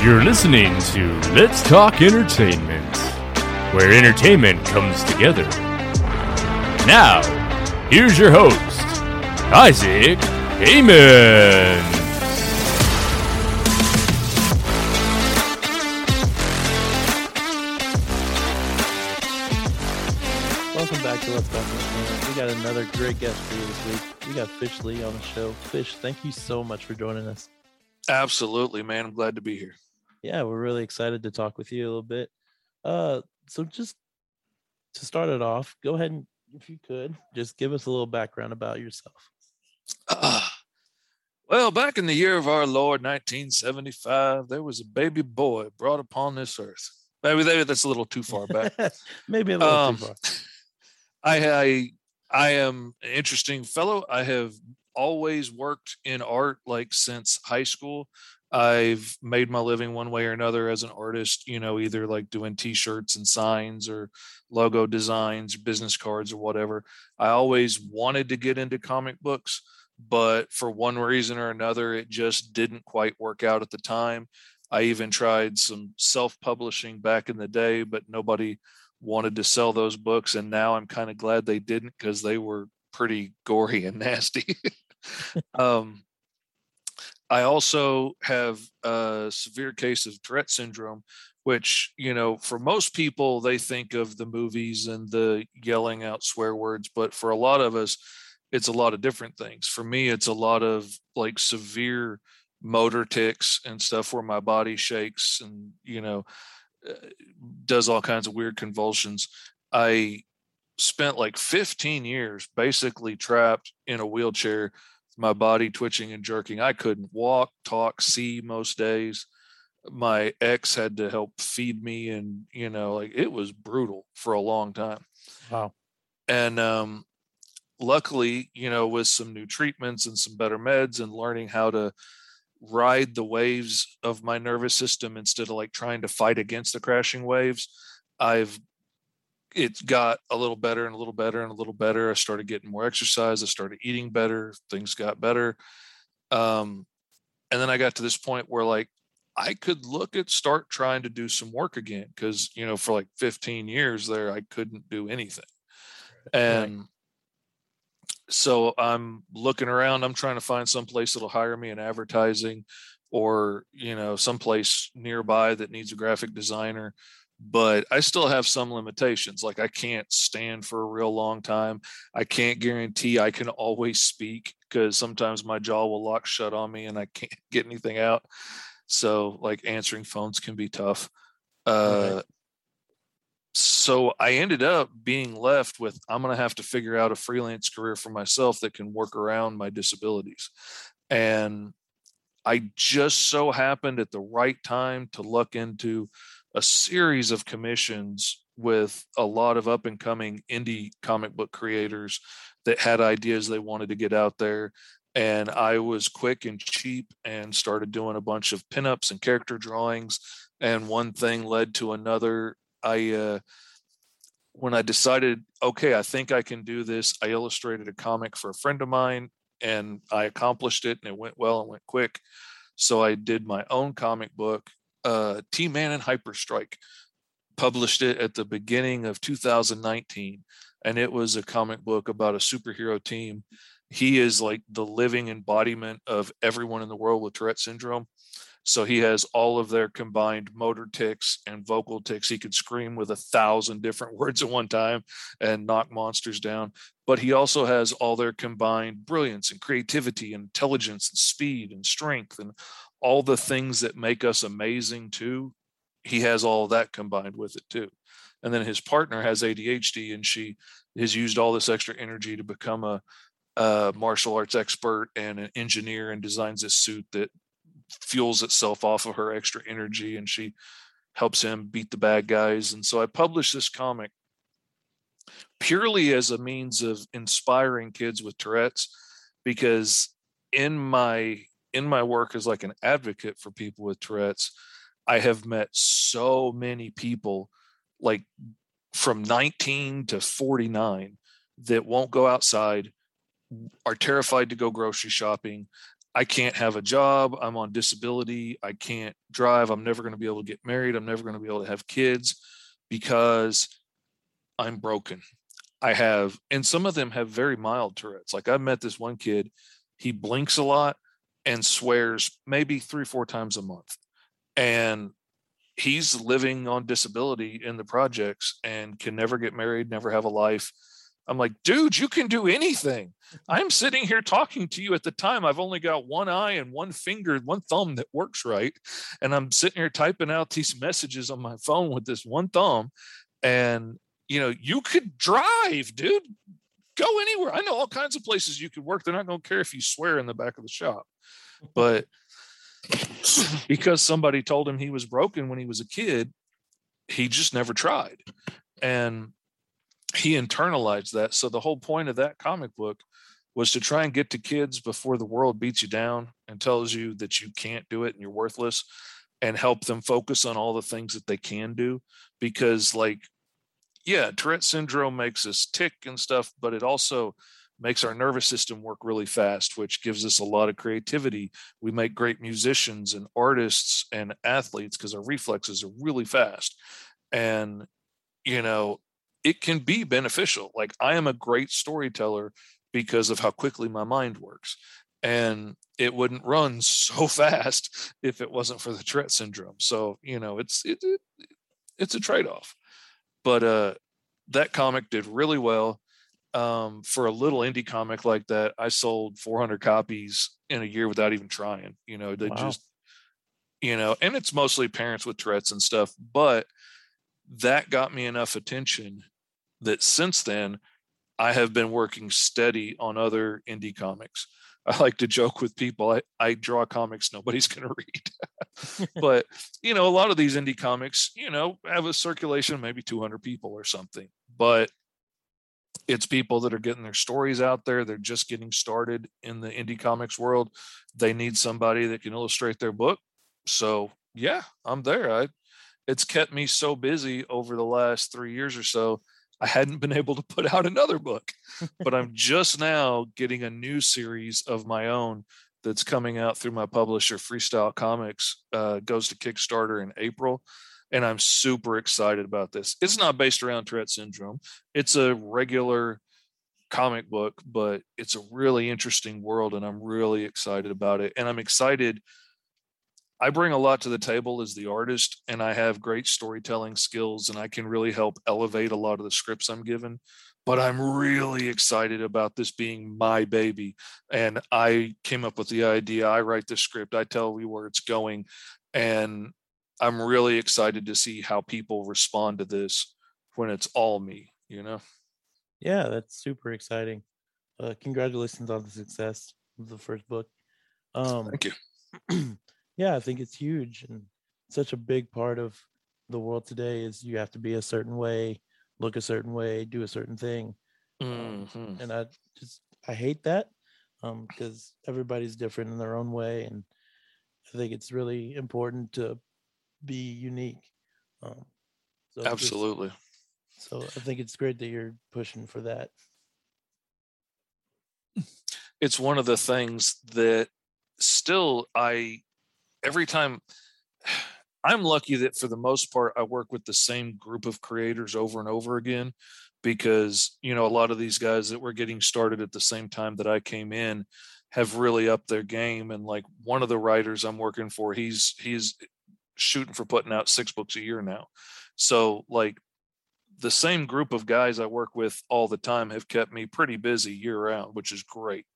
You're listening to Let's Talk Entertainment, where entertainment comes together. Now, here's your host, Isaac Heyman. Welcome back to Let's Talk Entertainment. We got another great guest for you this week. We got Fish Lee on the show. Fish, thank you so much for joining us. Absolutely, man. I'm glad to be here. Yeah, we're really excited to talk with you a little bit. Uh, so just to start it off, go ahead and, if you could, just give us a little background about yourself. Uh, well, back in the year of our Lord, 1975, there was a baby boy brought upon this earth. Maybe that's a little too far back. Maybe a little Um, too far. I, I I am an interesting fellow. I have always worked in art like since high school. I've made my living one way or another as an artist, you know, either like doing t-shirts and signs or logo designs, business cards or whatever. I always wanted to get into comic books, but for one reason or another it just didn't quite work out at the time. I even tried some self-publishing back in the day, but nobody wanted to sell those books and now i'm kind of glad they didn't because they were pretty gory and nasty um, i also have a severe case of tourette syndrome which you know for most people they think of the movies and the yelling out swear words but for a lot of us it's a lot of different things for me it's a lot of like severe motor tics and stuff where my body shakes and you know uh, does all kinds of weird convulsions. I spent like 15 years basically trapped in a wheelchair, my body twitching and jerking. I couldn't walk, talk, see most days. My ex had to help feed me, and you know, like it was brutal for a long time. Wow. And um, luckily, you know, with some new treatments and some better meds and learning how to ride the waves of my nervous system instead of like trying to fight against the crashing waves i've it got a little better and a little better and a little better. I started getting more exercise. I started eating better. Things got better. Um and then i got to this point where like i could look at start trying to do some work again because you know for like 15 years there i couldn't do anything. And so I'm looking around. I'm trying to find some place that'll hire me in advertising or, you know, someplace nearby that needs a graphic designer. But I still have some limitations. Like I can't stand for a real long time. I can't guarantee I can always speak because sometimes my jaw will lock shut on me and I can't get anything out. So like answering phones can be tough. Uh, Right. so I ended up being left with I'm going to have to figure out a freelance career for myself that can work around my disabilities. And I just so happened at the right time to look into a series of commissions with a lot of up and coming indie comic book creators that had ideas they wanted to get out there. And I was quick and cheap and started doing a bunch of pinups and character drawings. And one thing led to another. I, uh, when I decided, okay, I think I can do this, I illustrated a comic for a friend of mine and I accomplished it and it went well and went quick. So I did my own comic book, uh, T Man and Hyperstrike published it at the beginning of 2019. And it was a comic book about a superhero team. He is like the living embodiment of everyone in the world with Tourette syndrome. So he has all of their combined motor tics and vocal tics. He could scream with a thousand different words at one time and knock monsters down. But he also has all their combined brilliance and creativity and intelligence and speed and strength and all the things that make us amazing too. He has all that combined with it too. And then his partner has ADHD and she has used all this extra energy to become a, a martial arts expert and an engineer and designs this suit that fuels itself off of her extra energy and she helps him beat the bad guys. And so I published this comic purely as a means of inspiring kids with Tourette's because in my in my work as like an advocate for people with Tourette's, I have met so many people like from 19 to 49 that won't go outside, are terrified to go grocery shopping. I can't have a job. I'm on disability. I can't drive. I'm never going to be able to get married. I'm never going to be able to have kids because I'm broken. I have, and some of them have very mild Tourette's. Like I met this one kid, he blinks a lot and swears maybe three, four times a month. And he's living on disability in the projects and can never get married, never have a life. I'm like, dude, you can do anything. I'm sitting here talking to you at the time. I've only got one eye and one finger, one thumb that works right. And I'm sitting here typing out these messages on my phone with this one thumb. And, you know, you could drive, dude. Go anywhere. I know all kinds of places you could work. They're not going to care if you swear in the back of the shop. But because somebody told him he was broken when he was a kid, he just never tried. And he internalized that. So the whole point of that comic book was to try and get to kids before the world beats you down and tells you that you can't do it and you're worthless and help them focus on all the things that they can do because like yeah tourette syndrome makes us tick and stuff but it also makes our nervous system work really fast which gives us a lot of creativity we make great musicians and artists and athletes because our reflexes are really fast and you know it can be beneficial. Like I am a great storyteller because of how quickly my mind works. And it wouldn't run so fast if it wasn't for the Tourette syndrome. So, you know, it's it, it it's a trade-off. But uh that comic did really well. Um, for a little indie comic like that, I sold 400 copies in a year without even trying. You know, they wow. just, you know, and it's mostly parents with Tourette's and stuff, but that got me enough attention that since then I have been working steady on other indie comics. I like to joke with people. I, I draw comics nobody's going to read. but, you know, a lot of these indie comics, you know, have a circulation of maybe 200 people or something. But it's people that are getting their stories out there. They're just getting started in the indie comics world. They need somebody that can illustrate their book. So, yeah, I'm there. I it's kept me so busy over the last 3 years or so I hadn't been able to put out another book, but I'm just now getting a new series of my own that's coming out through my publisher, Freestyle Comics. Uh, goes to Kickstarter in April, and I'm super excited about this. It's not based around Tourette syndrome. It's a regular comic book, but it's a really interesting world, and I'm really excited about it. And I'm excited I bring a lot to the table as the artist, and I have great storytelling skills, and I can really help elevate a lot of the scripts I'm given. But I'm really excited about this being my baby. And I came up with the idea. I write the script, I tell you where it's going. And I'm really excited to see how people respond to this when it's all me, you know? Yeah, that's super exciting. Uh, congratulations on the success of the first book. Um, Thank you. yeah, I think it's huge and such a big part of the world today is you have to be a certain way, look a certain way, do a certain thing. Um, mm-hmm. and I just I hate that um, because everybody's different in their own way, and I think it's really important to be unique. Um, so Absolutely. Just, so I think it's great that you're pushing for that. It's one of the things that still I every time I'm lucky that for the most part I work with the same group of creators over and over again because you know a lot of these guys that were getting started at the same time that I came in have really upped their game and like one of the writers I'm working for he's he's shooting for putting out six books a year now. So like the same group of guys I work with all the time have kept me pretty busy year round, which is great.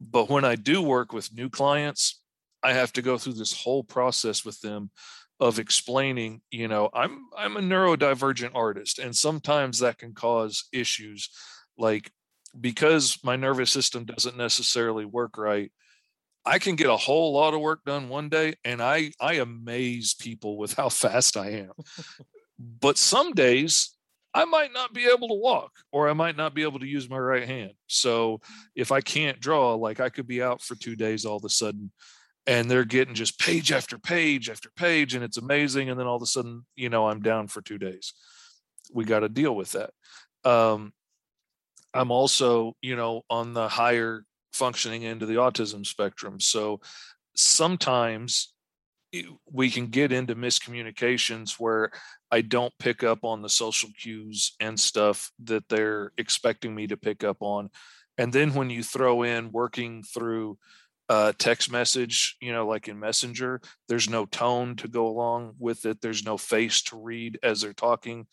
But when I do work with new clients, I have to go through this whole process with them of explaining, you know, I'm I'm a neurodivergent artist and sometimes that can cause issues like because my nervous system doesn't necessarily work right. I can get a whole lot of work done one day and I I amaze people with how fast I am. but some days I might not be able to walk or I might not be able to use my right hand. So if I can't draw, like I could be out for 2 days all of a sudden and they're getting just page after page after page and it's amazing and then all of a sudden you know i'm down for two days we got to deal with that um, i'm also you know on the higher functioning into the autism spectrum. So sometimes we can get into miscommunications where I don't pick up on the social cues and stuff that they're expecting me to pick up on. And then when you throw in working through a text message, you know, like in Messenger, there's no tone to go along with it, there's no face to read as they're talking.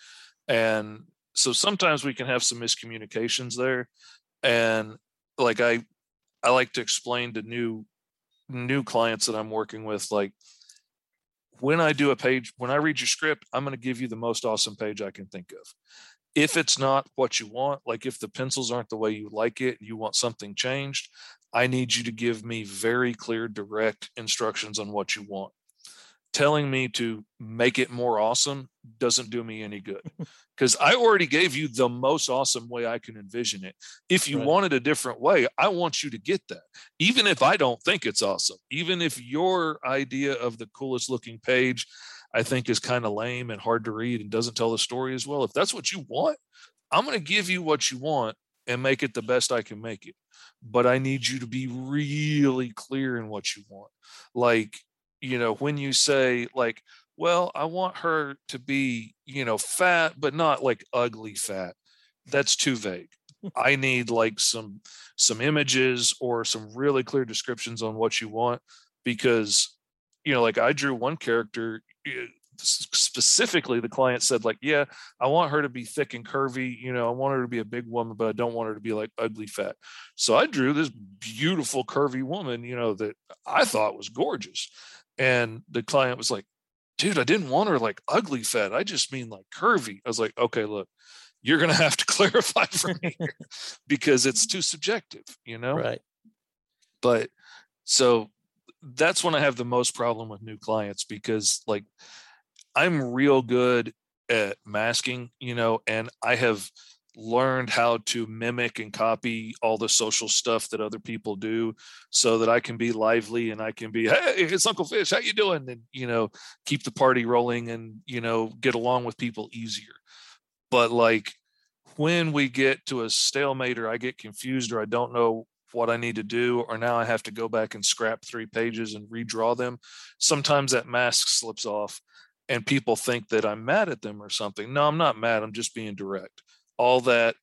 And so sometimes we can have some miscommunications there. And like I I like to explain to new new clients that I'm working with like when I do a page, when I read your script, I'm going to give you the most awesome page I can think of. If it's not what you want, like if the pencils aren't the way you like it, you want something changed, I need you to give me very clear, direct instructions on what you want telling me to make it more awesome doesn't do me any good because I already gave you the most awesome way I can envision it. If you right. it a different way, I want you to get that, even if I don't think it's awesome, even if your idea of the coolest looking page I think is kind of lame and hard to read and doesn't tell the story as well. If that's what you want, I'm going to give you what you want and make it the best I can make it. But I need you to be really clear in what you want. Like, you know, when you say like, well, I want her to be, you know, fat, but not like ugly fat. That's too vague. I need like some some images or some really clear descriptions on what you want because you know like I drew one character eh, specifically the client said like yeah I want her to be thick and curvy you know I want her to be a big woman but I don't want her to be like ugly fat so I drew this beautiful curvy woman you know that I thought was gorgeous and the client was like, dude, I didn't want her like ugly fat. I just mean like curvy. I was like, okay, look, you're going to have to clarify for me because it's too subjective, you know? Right. But so that's when I have the most problem with new clients because like I'm real good at masking, you know, and I have learned how to mimic and copy all the social stuff that other people do so that I can be lively and I can be, hey, it's Uncle Fish, how you doing? And, you know, keep the party rolling and, you know, get along with people easier. But like when we get to a stalemate or I get confused or I don't know what I need to do, or now I have to go back and scrap three pages and redraw them, sometimes that mask slips off and people think that I'm mad at them or something. No, I'm not mad. I'm just being direct all that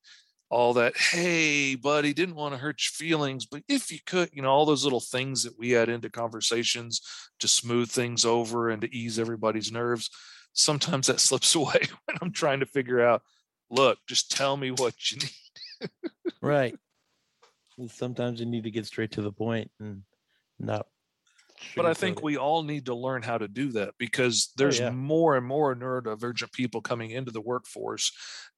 all that hey buddy didn't want to hurt your feelings but if you could you know all those little things that we add into conversations to smooth things over and to ease everybody's nerves sometimes that slips away when i'm trying to figure out look just tell me what you need right sometimes you need to get straight to the point and not but I think we all need to learn how to do that because oh, there's oh, yeah. more and more neurodivergent people coming into the workforce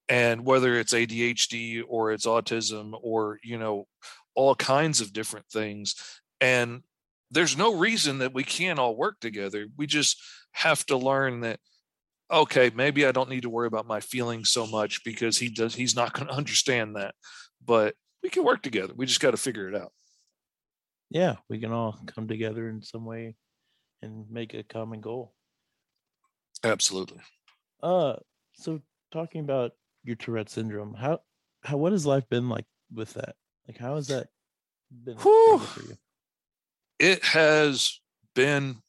and whether it's ADHD or it's autism or you know all kinds of different things and there's no reason that we can't all work together. We just have to learn that okay maybe I don't need to worry about my feelings so much because he does he's not going to understand that but we can work together. We just got to figure it out yeah we can all come together in some way and make a common goal absolutely uh so talking about your Tourette syndrome. How how what has life been like with that? Like how has that been for you? It has been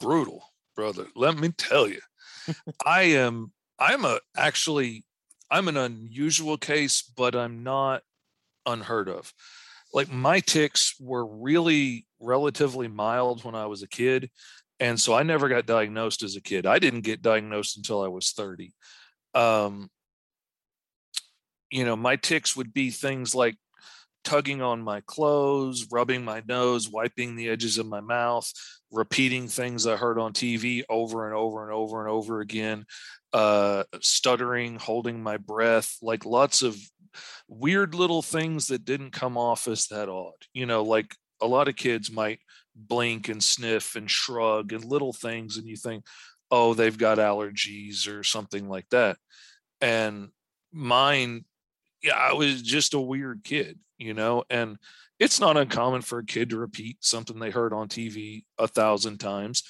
brutal, brother. Let me tell you. I am I'm a actually I'm an unusual case, but I'm not unheard of. Like my tics were really relatively mild when I was a kid. And so I never got diagnosed as a kid. I didn't get diagnosed until I was 30. Um, you know, my tics would be things like tugging on my clothes, rubbing my nose, wiping the edges of my mouth, repeating things I heard on TV over and over and over and over again, uh, stuttering, holding my breath, like lots of weird little things that didn't come off as that odd. You know, like a lot of kids might blink and sniff and shrug and little things, and you think, oh, they've got allergies or something like that. And mine yeah, I was just a weird kid, you know, and it's not uncommon for a kid to repeat something they heard on TV a thousand times.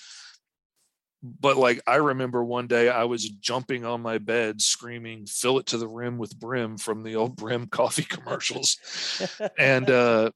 But like I remember one day I was jumping on my bed screaming, fill it to the rim with brim from the old brim coffee commercials. and uh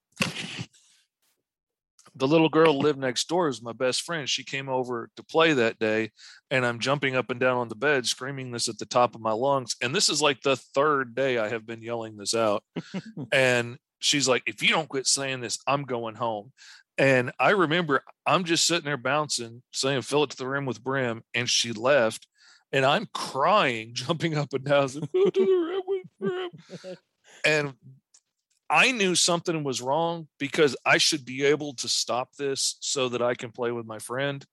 the little girl lived next door is my best friend. She came over to play that day, and I'm jumping up and down on the bed, screaming this at the top of my lungs. And this is like the third day I have been yelling this out. and she's like, If you don't quit saying this, I'm going home. And I remember I'm just sitting there bouncing, saying, Fill it to the rim with brim. And she left. And I'm crying, jumping up and down, saying, Fill it to the rim with brim. and I knew something was wrong because I should be able to stop this so that I can play with my friend,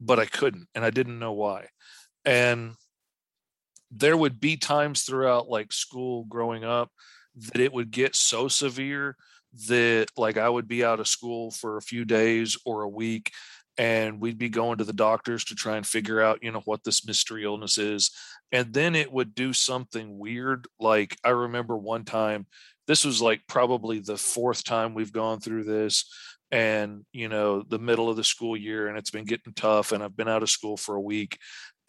but I couldn't and I didn't know why. And there would be times throughout like school growing up that it would get so severe that like I would be out of school for a few days or a week and we'd be going to the doctors to try and figure out, you know, what this mystery illness is. And then it would do something weird. Like I remember one time this was like probably the fourth time we've gone through this and you know the middle of the school year and it's been getting tough and i've been out of school for a week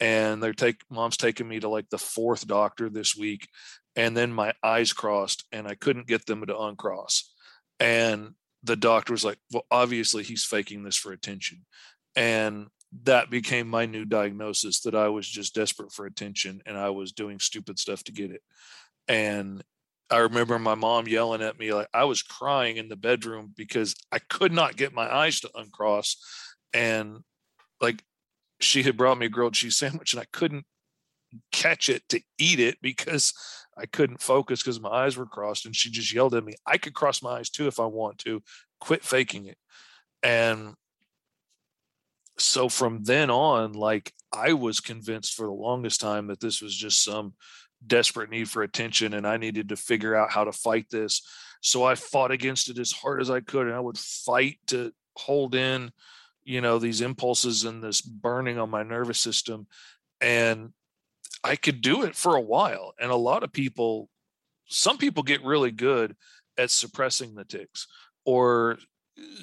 and they're take mom's taking me to like the fourth doctor this week and then my eyes crossed and i couldn't get them to uncross and the doctor was like well obviously he's faking this for attention. And that became my new diagnosis that i was just desperate for attention and i was doing stupid stuff to get it. And I remember my mom yelling at me like I was crying in the bedroom because I could not get my eyes to uncross. And like she had brought me a grilled cheese sandwich and I couldn't catch it to eat it because I couldn't focus because my eyes were crossed and she just yelled at me I could cross my eyes too if I want to quit faking it and so from then on like I was convinced for the longest time that this was just some desperate need for attention and I needed to figure out how to fight this. So I fought against it as hard as I could and I would fight to hold in, you know, these impulses and this burning on my nervous system. And I could do it for a while. And a lot of people, some people get really good at suppressing the tics or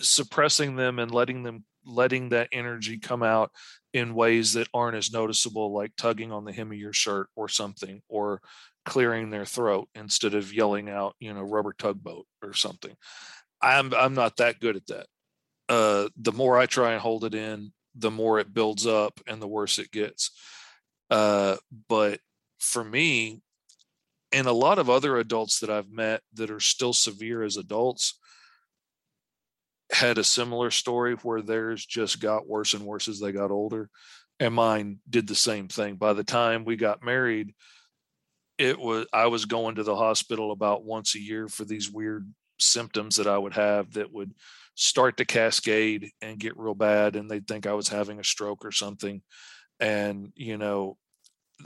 suppressing them and letting them letting that energy come out in ways that aren't as noticeable, like tugging on the hem of your shirt or something, or clearing their throat instead of yelling out, you know, rubber tugboat or something. I'm I'm not that good at that. Uh, the more I try and hold it in, the more it builds up and the worse it gets. Uh, but for me, and a lot of other adults that I've met that are still severe as adults, had a similar story where theirs just got worse and worse as they got older and mine did the same thing. By the time we got married it was i was going to the hospital about once a year for these weird symptoms that i would have that would start to cascade and get real bad and they'd think i was having a stroke or something and you know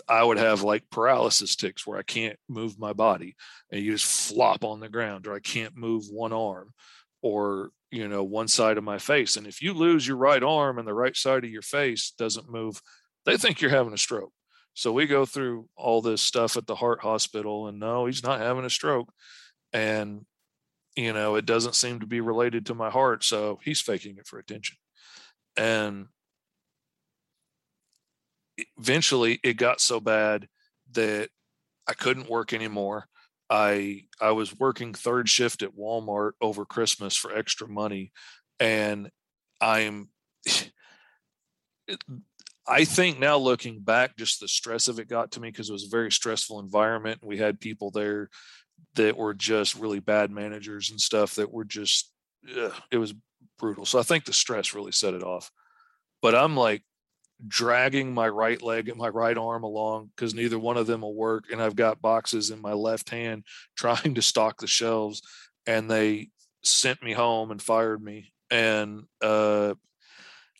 i would have like paralysis ticks where i can't move my body and you just flop on the ground or i can't move one arm or you know one side of my face and if you lose your right arm and the right side of your face doesn't move they think you're having a stroke. So we go through all this stuff at the heart hospital and no he's not having a stroke and you know it doesn't seem to be related to my heart so he's faking it for attention. And eventually it got so bad that i couldn't work anymore I I was working third shift at Walmart over Christmas for extra money, and I'm. I think now looking back, just the stress of it got to me because it was a very stressful environment. We had people there that were just really bad managers and stuff that were just, ugh, it was brutal. So I think the stress really set it off. But I'm like, dragging my right leg and my right arm along because neither one of them will work. And I've got boxes in my left hand trying to stock the shelves. And they sent me home and fired me. And uh,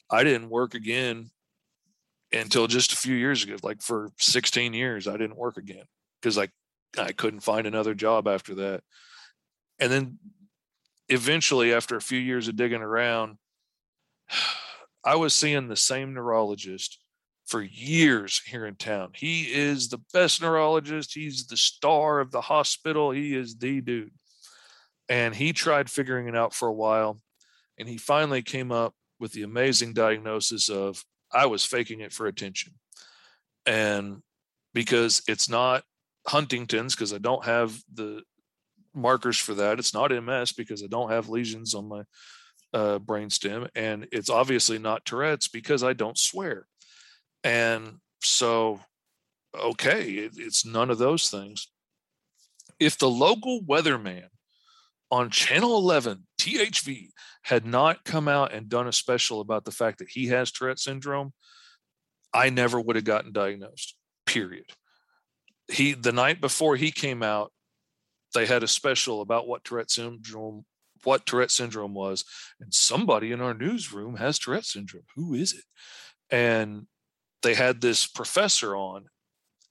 I didn't work again until just a few years ago. Like for 16 years, I didn't work again because I, I couldn't find another job after that. And then eventually, after a few years of digging around, I was seeing the same neurologist for years here in town. He is the best neurologist. He's the star of the hospital. He is the dude. And he tried figuring it out for a while. And he finally came up with the amazing diagnosis of I was faking it for attention. And because it's not Huntington's, because I don't have the markers for that, it's not MS because I don't have lesions on my uh, brainstem, and it's obviously not Tourette's because I don't swear. And so, okay, it, it's none of those things. If the local weatherman on Channel 11, THV, had not come out and done a special about the fact that he has Tourette syndrome, I never would have gotten diagnosed, period. He, the night before he came out, they had a special about what Tourette syndrome what Tourette syndrome was, and somebody in our newsroom has Tourette syndrome. Who is it? And they had this professor on,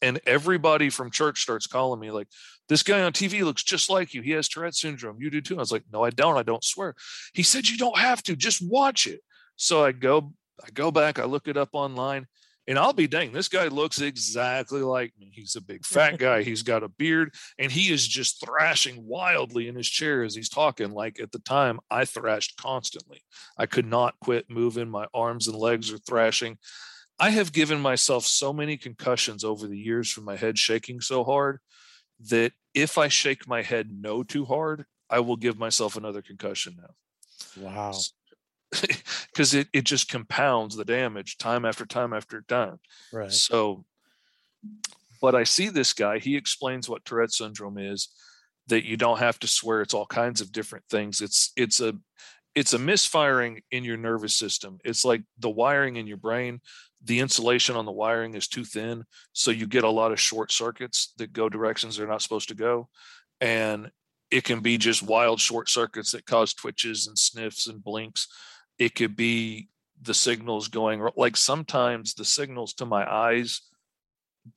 and everybody from church starts calling me like, "This guy on TV looks just like you. He has Tourette syndrome. You do too." I was like, "No, I don't. I don't swear." He said, "You don't have to. Just watch it." So I go, I go back, I look it up online. And I'll be dang, this guy looks exactly like me. He's a big fat guy. He's got a beard and he is just thrashing wildly in his chair as he's talking. Like at the time, I thrashed constantly. I could not quit moving. My arms and legs are thrashing. I have given myself so many concussions over the years from my head shaking so hard that if I shake my head no too hard, I will give myself another concussion now. Wow because it, it just compounds the damage time after time after time. Right. So, but I see this guy, he explains what Tourette syndrome is, that you don't have to swear. It's all kinds of different things. It's, it's a, it's a misfiring in your nervous system. It's like the wiring in your brain, the insulation on the wiring is too thin. So you get a lot of short circuits that go directions they're not supposed to go. And it can be just wild short circuits that cause twitches and sniffs and blinks it could be the signals going like sometimes the signals to my eyes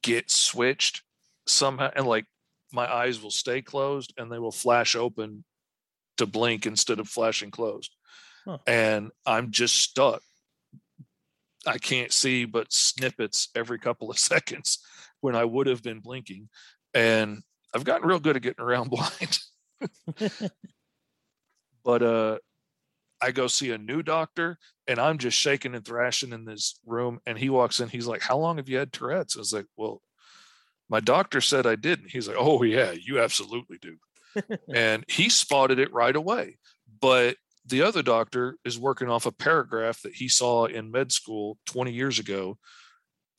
get switched somehow and like my eyes will stay closed and they will flash open to blink instead of flashing closed. Huh. and i'm just stuck. I can't see but snippets every couple of seconds when i would have been blinking and i've gotten real good at getting around blind. But uh I go see a new doctor and I'm just shaking and thrashing in this room. And he walks in, he's like, How long have you had Tourette's? I was like, Well, my doctor said I didn't. He's like, Oh, yeah, you absolutely do. and he spotted it right away. But the other doctor is working off a paragraph that he saw in med school 20 years ago.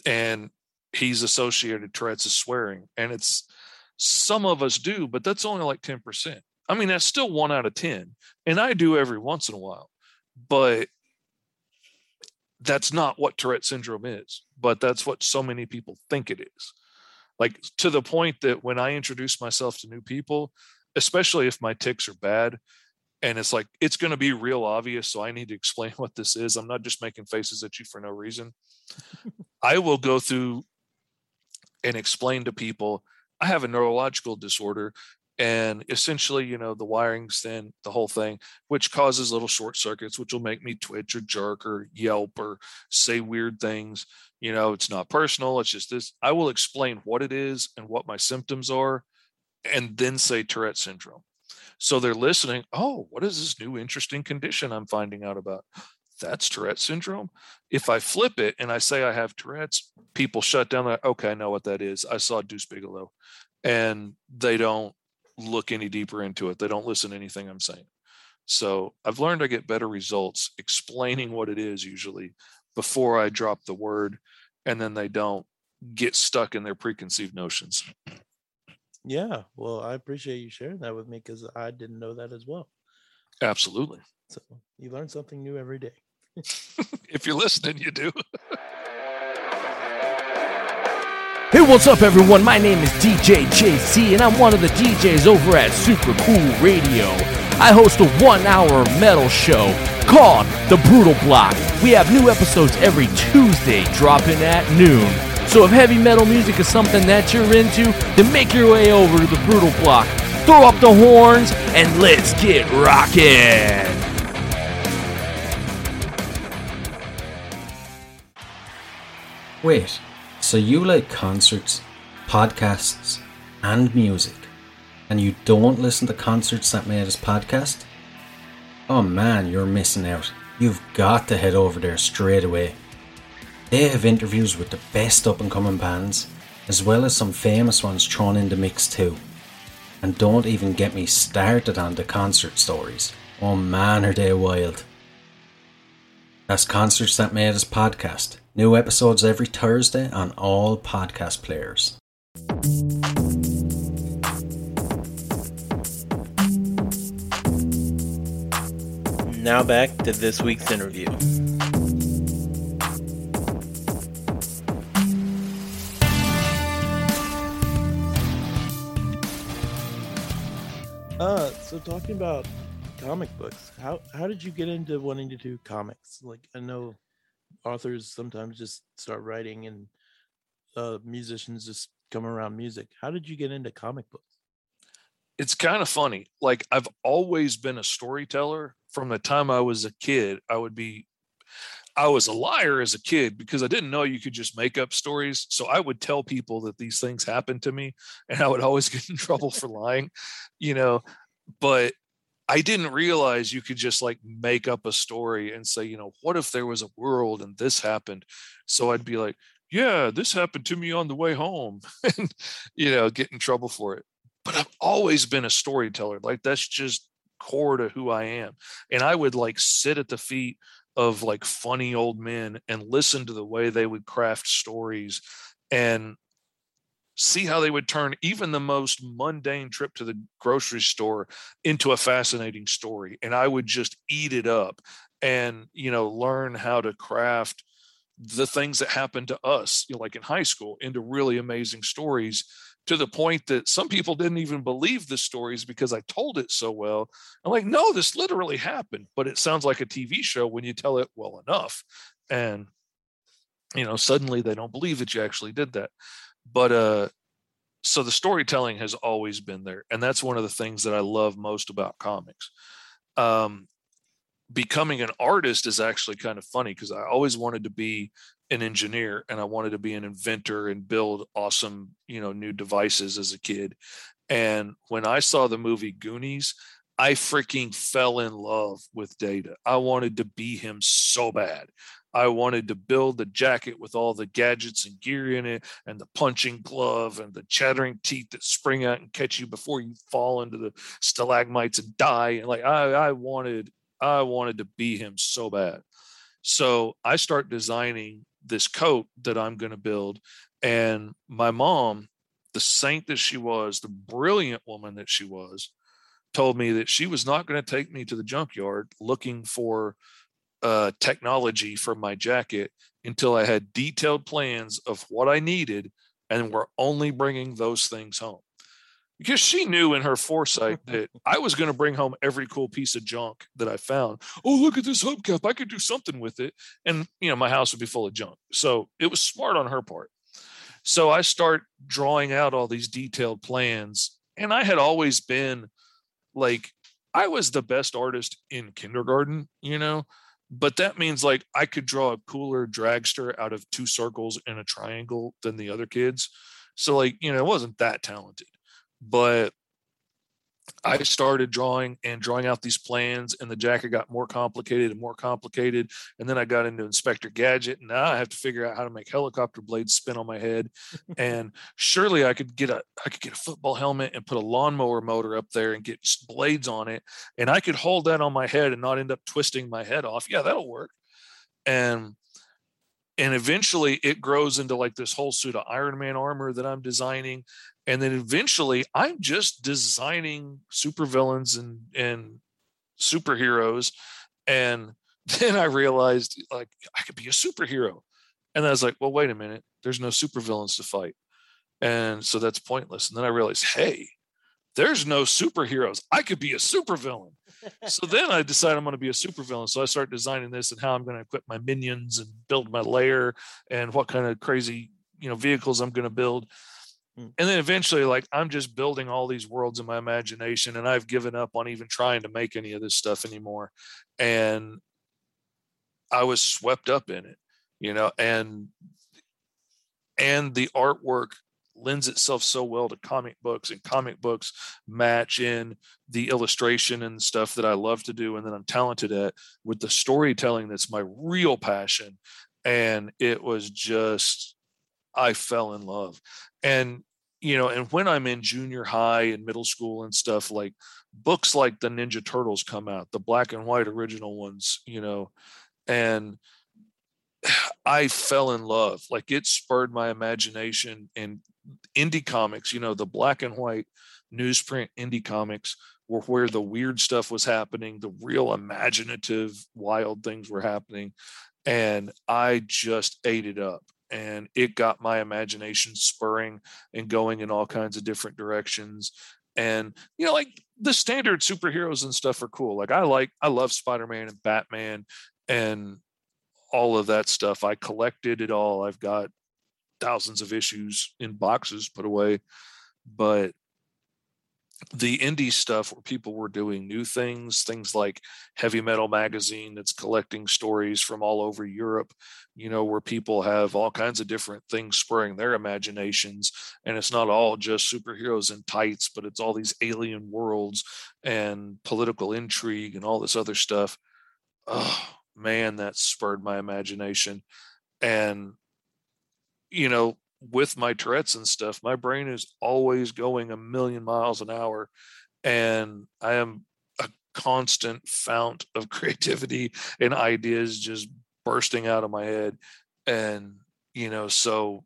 And he's associated Tourette's as swearing. And it's some of us do, but that's only like 10%. I mean, that's still one out of 10. And I do every once in a while, but that's not what Tourette syndrome is. But that's what so many people think it is. Like to the point that when I introduce myself to new people, especially if my ticks are bad, and it's like it's going to be real obvious so i need to explain what this is i'm not just making faces at you for no reason i will go through and explain to people i have a neurological disorder and essentially you know the wiring's thin the whole thing which causes little short circuits which will make me twitch or jerk or yelp or say weird things. You know it's not personal it's just this i will explain what it is and what my symptoms are and then say tourette syndrome. So they're listening oh what is this new interesting condition i'm finding out about? That's tourette syndrome? If i flip it and i say i have tourette's people shut down like okay i know what that is. I saw deuce bigalow and they don't look any deeper into it. They don't listen to anything I'm saying. So I've learned I get better results explaining what it is usually before I drop the word, and then they don't get stuck in their preconceived notions. Yeah, well, I appreciate you sharing that with me because I didn't know that as well. Absolutely. So you learn something new every day. if you're listening, you do. Hey, what's up, everyone? My name is DJ JC, and I'm one of the DJs over at Super Cool Radio. I host a one hour metal show called The Brutal Block. We have new episodes every Tuesday dropping at noon. So if heavy metal music is something that you're into, then make your way over to The Brutal Block. Throw up the horns, and let's get rockin'! Wait. So you like concerts, podcasts, and music, and you don't listen to concerts that made us podcast? Oh man, you're missing out. You've got to head over there straight away. They have interviews with the best up and coming bands, as well as some famous ones thrown in the mix too. And don't even get me started on the concert stories. Oh man, are they wild. That's Concerts That Made Us podcast. New episodes every Thursday on all podcast players. Now back to this week's interview. Uh, so talking about comic books, how how did you get into wanting to do comics? Like I know authors sometimes just start writing and uh, musicians just come around music. How did you get into comic books? It's kind of funny. Like I've always been a storyteller from the time I was a kid. I would be I was a liar as a kid because I didn't know you could just make up stories. So I would tell people that these things happened to me and I would always get in trouble for lying, you know. But I didn't realize you could just like make up a story and say, you know, what if there was a world and this happened? So I'd be like, yeah, this happened to me on the way home and, you know, get in trouble for it. But I've always been a storyteller. Like that's just core to who I am. And I would like sit at the feet of like funny old men and listen to the way they would craft stories and see how they would turn even the most mundane trip to the grocery store into a fascinating story and i would just eat it up and you know learn how to craft the things that happened to us you know, like in high school into really amazing stories to the point that some people didn't even believe the stories because I told it so well. I'm like, no, this literally happened, but it sounds like a TV show when you tell it well enough. And, you know, suddenly they don't believe that you actually did that. But, uh, so the storytelling has always been there. And that's one of the things that I love most about comics. Um, becoming an artist is actually kind of funny because I always wanted to be an engineer and I wanted to be an inventor and build awesome, you know, new devices as a kid. And when I saw the movie Goonies, I freaking fell in love with Data. I wanted to be him so bad. I wanted to build the jacket with all the gadgets and gear in it, and the punching glove, and the chattering teeth that spring out and catch you before you fall into the stalagmites and die. And like I, I wanted, I wanted to be him so bad. So I start designing this coat that I'm going to build. And my mom, the saint that she was, the brilliant woman that she was, told me that she was not going to take me to the junkyard looking for uh, technology for my jacket until I had detailed plans of what I needed and we're only bringing those things home because she knew in her foresight that I was going to bring home every cool piece of junk that I found. Oh, look at this hubcap. I could do something with it. And, you know, my house would be full of junk. So it was smart on her part. So I start drawing out all these detailed plans. And I had always been like, I was the best artist in kindergarten, you know, but that means like I could draw a cooler dragster out of two circles and a triangle than the other kids. So, like, you know, it wasn't that talented but I started drawing and drawing out these plans, and the jacket got more complicated and more complicated. And then I got into Inspector Gadget, and now I have to figure out how to make helicopter blades spin on my head. and surely I could get a I could get a football helmet and put a lawnmower motor up there and get blades on it, and I could hold that on my head and not end up twisting my head off. Yeah, that'll work. And and eventually it grows into like this whole suit of Iron Man armor that I'm designing and then eventually i'm just designing supervillains and and superheroes and then i realized like i could be a superhero. And i was like well wait a minute. There's no supervillains to fight. And so that's pointless. And then i realized hey there's no superheroes. I could be a supervillain. So then i decided i'm going to be a supervillain. So i start designing this and how i'm going to equip my minions and build my lair and what kind of crazy you know vehicles i'm going to build. Mm. And then eventually, like, I'm just building all these worlds in my imagination, and I've given up on even trying to make any of this stuff anymore. And I was swept up in it, you know, and and the artwork lends itself so well to comic books and comic books match in the illustration and stuff that I love to do and that I'm talented at with the storytelling that's my real passion and it was just I fell in love and you know and when i'm in junior high and middle school and stuff like books like the ninja turtles come out the black and white original ones you know and I fell in love. Like it spurred my imagination and indie comics, you know, the black and white newsprint indie comics were where the weird stuff was happening, the real imaginative, wild things were happening. And I just ate it up. And it got my imagination spurring and going in all kinds of different directions. And, you know, like the standard superheroes and stuff are cool. Like I like, I love Spider Man and Batman and all of that stuff. I collected it all. I've got thousands of issues in boxes put away. But the indie stuff where people were doing new things, things like Heavy Metal mm-hmm. Magazine that's collecting stories from all over Europe, you know, where people have all kinds of different things spurring their imaginations. And it's not all just superheroes in tights, but it's all these alien worlds and political intrigue and all this other stuff. Oh, man, that spurred my imagination. And, you know, with my Tourette's and stuff, my brain is always going a million miles an hour. And I am a constant fount of creativity and ideas just bursting out of my head. And, you know, so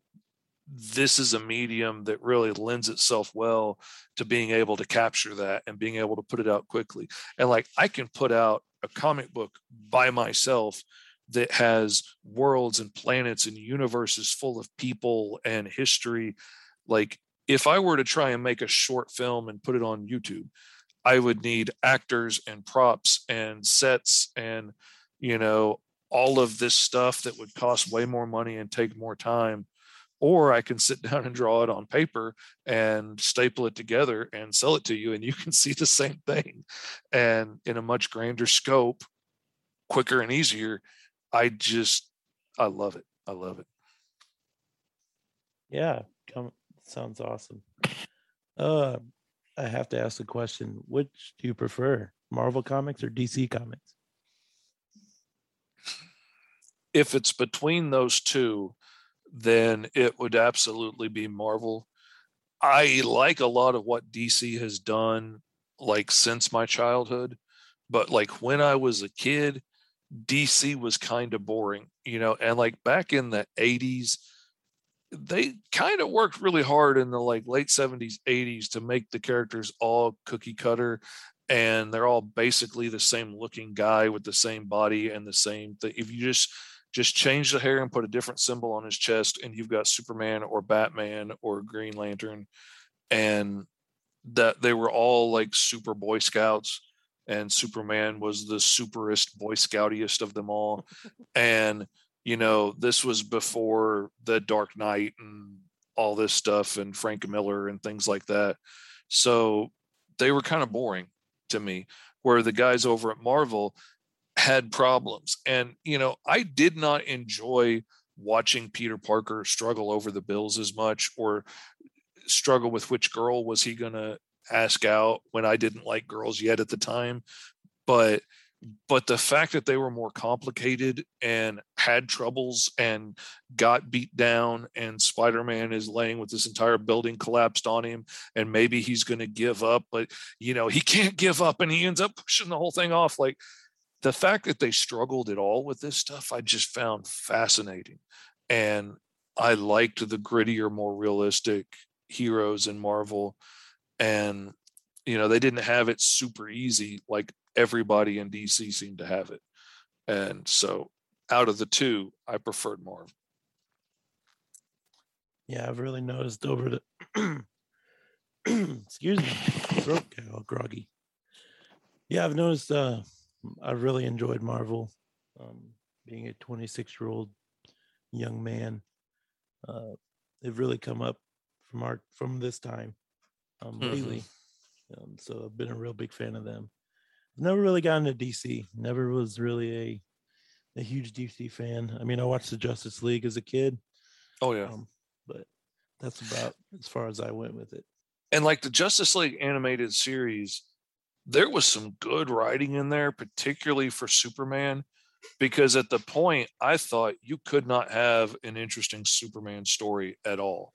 this is a medium that really lends itself well to being able to capture that and being able to put it out quickly. And like I can put out a comic book by myself that has worlds and planets and universes full of people and history. Like if i were to try and make a short film and put it on youtube i would need actors and props and sets and you know all of this stuff that would cost way more money and take more time. Or i can sit down and draw it on paper and staple it together and sell it to you and you can see the same thing. And in a much grander scope quicker and easier I just I love it. I love it. Yeah, come sounds awesome. Uh I have to ask the question, which do you prefer? Marvel comics or DC comics? If it's between those two, then it would absolutely be Marvel. I like a lot of what DC has done like since my childhood, but like when I was a kid, DC was kind of boring, you know, and like back in the 80s, they kind of worked really hard in the like late 70s, 80s to make the characters all cookie cutter and they're all basically the same looking guy with the same body and the same thing. If you just just change the hair and put a different symbol on his chest and you've got Superman or Batman or Green Lantern and that they were all like super boy scouts and Superman was the superest, boy scoutiest of them all. and you know, this was before the Dark Knight and all this stuff and Frank Miller and things like that. So they were kind of boring to me. Where the guys over at Marvel had problems. And, you know, I did not enjoy watching Peter Parker struggle over the bills as much or struggle with which girl was he going to ask out when I didn't like girls yet at the time. But but the fact that they were more complicated and had troubles and got beat down and spider-man is laying with this entire building collapsed on him and maybe he's going to give up but you know he can't give up and he ends up pushing the whole thing off like the fact that they struggled at all with this stuff i just found fascinating and i liked the grittier more realistic heroes in marvel and you know they didn't have it super easy like everybody in dc seemed to have it. And so out of the two i preferred marvel yeah i've really noticed over the excuse me throat all groggy. Yeah i've noticed uh i really enjoyed marvel um being a 26 year old young man. Uh they've really come up from our from this time um, mm-hmm. lately. Um, so I've been a real big fan of them. I've never really gotten into DC. Never was really a a huge DC fan. I mean, I watched the Justice League as a kid. Oh yeah, um, but that's about as far as I went with it. And like the Justice League animated series, there was some good writing in there, particularly for Superman, because at the point I thought you could not have an interesting Superman story at all.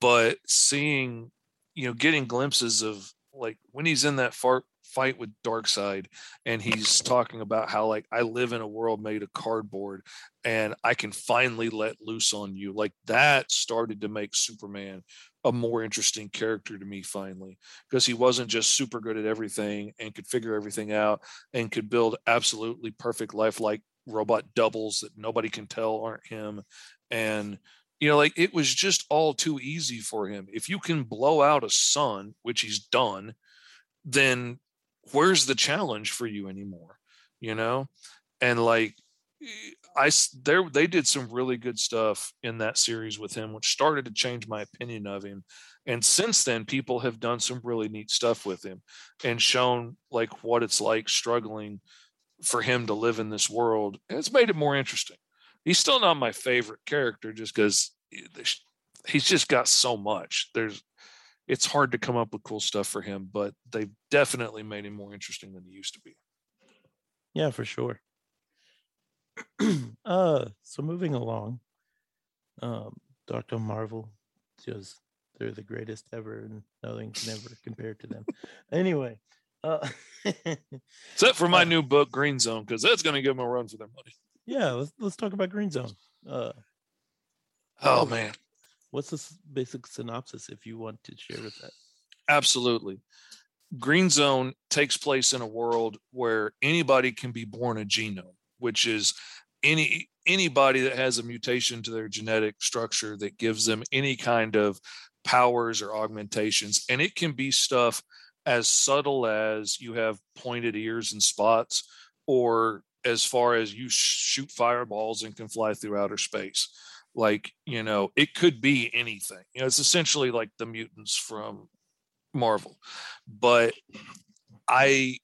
But seeing you know, getting glimpses of like when he's in that far fight with Darkseid and he's talking about how like I live in a world made of cardboard and I can finally let loose on you. Like that started to make Superman a more interesting character to me finally because he wasn't just super good at everything and could figure everything out and could build absolutely perfect lifelike robot doubles that nobody can tell aren't him and you know like it was just all too easy for him. If you can blow out a sun which he's done then where's the challenge for you anymore you know? And like i there they did some really good stuff in that series with him which started to change my opinion of him. And since then people have done some really neat stuff with him and shown like what it's like struggling for him to live in this world and it's made it more interesting he's still not my favorite character just because he's just got so much there's it's hard to come up with cool stuff for him, but they've definitely made him more interesting than he used to be. Yeah, for sure. uh, so moving along, um, Doctor Marvel, just they're the greatest ever, and nothing can ever compare to them. anyway, uh, except for my uh, new book, Green Zone, because that's going to give them a run for their money. Yeah, let's let's talk about Green Zone. Uh, oh man, what's the basic synopsis if you want to share with that? Absolutely. Green Zone takes place in a world where anybody can be born a genome, which is any anybody that has a mutation to their genetic structure that gives them any kind of powers or augmentations and it can be stuff as subtle as you have pointed ears and spots or as far as you shoot fireballs and can fly through outer space. Like you know it could be anything. You know it's essentially like the mutants from marvel. But i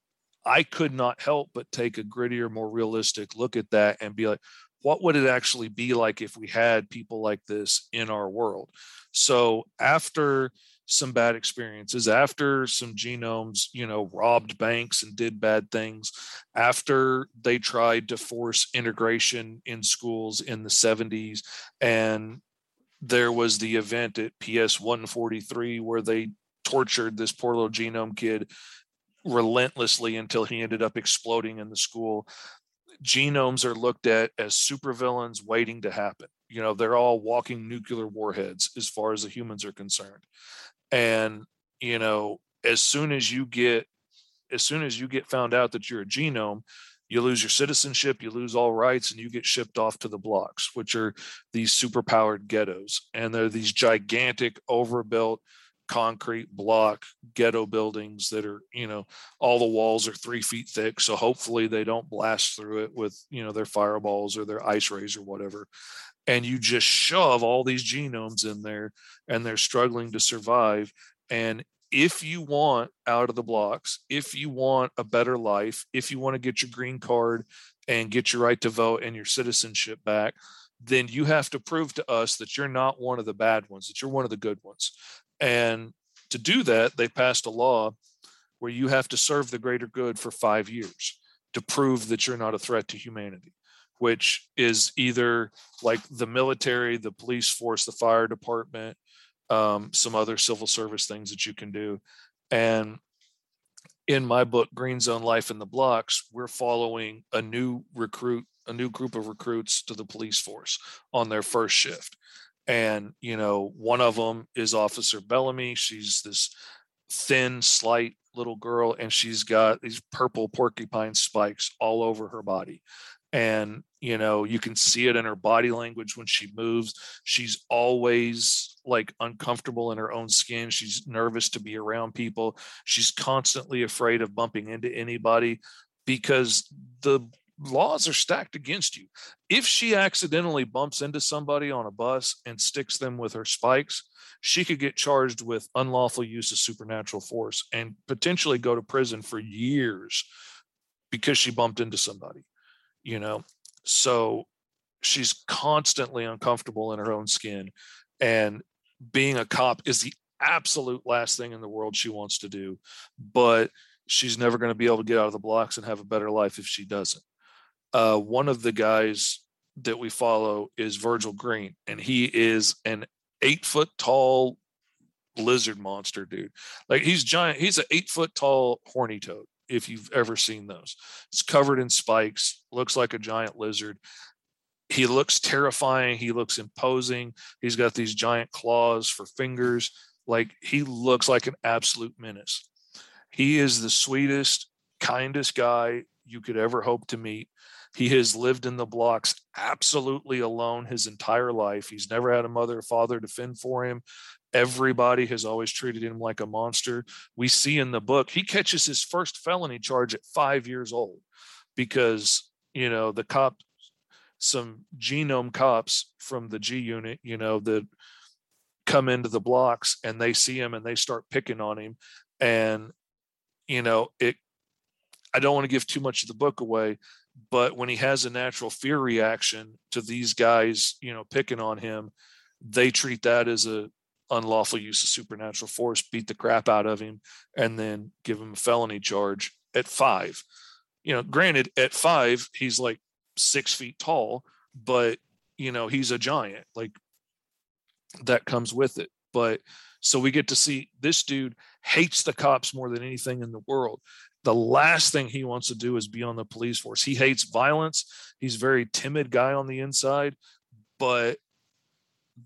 i could not help but take a grittier more realistic look at that and be like what would it actually be like if we had people like this in our world? So after some bad experiences after some genomes you know robbed banks and did bad things after they tried to force integration in schools in the 70s and there was the event at ps 143 where they tortured this poor little genome kid relentlessly until he ended up exploding in the school. Genomes are looked at as supervillains waiting to happen. You know they're all walking nuclear warheads as far as the humans are concerned and you know as soon as you get as soon as you get found out that you're a genome you lose your citizenship you lose all rights and you get shipped off to the blocks which are these superpowered ghettos. And they're these gigantic overbuilt concrete block ghetto buildings that are you know all the walls are three feet thick. So hopefully they don't blast through it with you know their fireballs or their ice rays or whatever and you just shove all these genomes in there and they're struggling to survive. And if you want out of the blocks if you want a better life if you want to get your green card and get your right to vote and your citizenship back then you have to prove to us that you're not one of the bad ones that you're one of the good ones. And to do that they passed a law where you have to serve the greater good for 5 years to prove that you're not a threat to humanity which is either like the military, the police force, the fire department, um, some other civil service things that you can do. And in my book, Green Zone Life in the Blocks, we're following a new recruit, a new group of recruits to the police force on their first shift. And, you know, one of them is Officer Bellamy. She's this thin, slight little girl, and she's got these purple porcupine spikes all over her body and you know you can see it in her body language when she moves. She's always like uncomfortable in her own skin. She's nervous to be around people. She's constantly afraid of bumping into anybody because the laws are stacked against you. If she accidentally bumps into somebody on a bus and sticks them with her spikes she could get charged with unlawful use of supernatural force and potentially go to prison for years because she bumped into somebody you know? So she's constantly uncomfortable in her own skin and being a cop is the absolute last thing in the world she wants to do but she's never going to be able to get out of the blocks and have a better life if she doesn't. Uh, one of the guys that we follow is virgil green and he is an eight foot tall lizard monster dude. Like he's giant he's an eight foot tall horny toad if you've ever seen those. It's covered in spikes, looks like a giant lizard. He looks terrifying. He looks imposing. He's got these giant claws for fingers. Like he looks like an absolute menace. He is the sweetest, kindest guy you could ever hope to meet. He has lived in the blocks absolutely alone his entire life. He's never had a mother or father to fend for him. Everybody has always treated him like a monster. We see in the book, he catches his first felony charge at five years old because, you know, the cop, some genome cops from the G unit, you know, that come into the blocks and they see him and they start picking on him. And, you know, it, I don't want to give too much of the book away, but when he has a natural fear reaction to these guys, you know, picking on him, they treat that as a unlawful use of supernatural force, beat the crap out of him, and then give him a felony charge at five. You know, granted, at five, he's like six feet tall, but you know, he's a giant. Like that comes with it. But so we get to see this dude hates the cops more than anything in the world. The last thing he wants to do is be on the police force. He hates violence. He's a very timid guy on the inside, but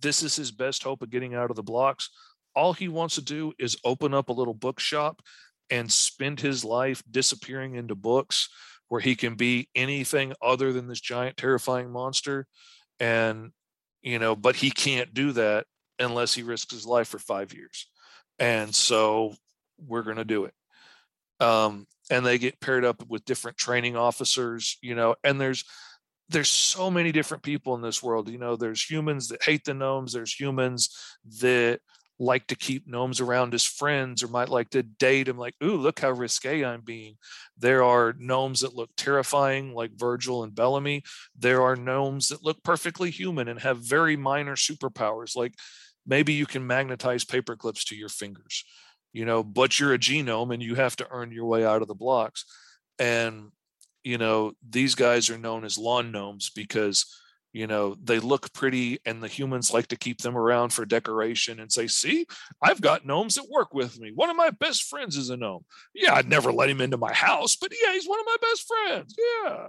this is his best hope of getting out of the blocks. All he wants to do is open up a little bookshop and spend his life disappearing into books where he can be anything other than this giant, terrifying monster. And, you know, but he can't do that unless he risks his life for five years. And so we're going to do it. Um, and they get paired up with different training officers, you know, and there's, there's so many different people in this world. You know, there's humans that hate the gnomes. There's humans that like to keep gnomes around as friends or might like to date them like, ooh, look how risque I'm being. There are gnomes that look terrifying, like Virgil and Bellamy. There are gnomes that look perfectly human and have very minor superpowers, like maybe you can magnetize paper clips to your fingers, you know, but you're a genome and you have to earn your way out of the blocks. And you know, these guys are known as lawn gnomes because, you know, they look pretty and the humans like to keep them around for decoration and say, see, I've got gnomes that work with me. One of my best friends is a gnome. Yeah, I'd never let him into my house, but yeah, he's one of my best friends. Yeah.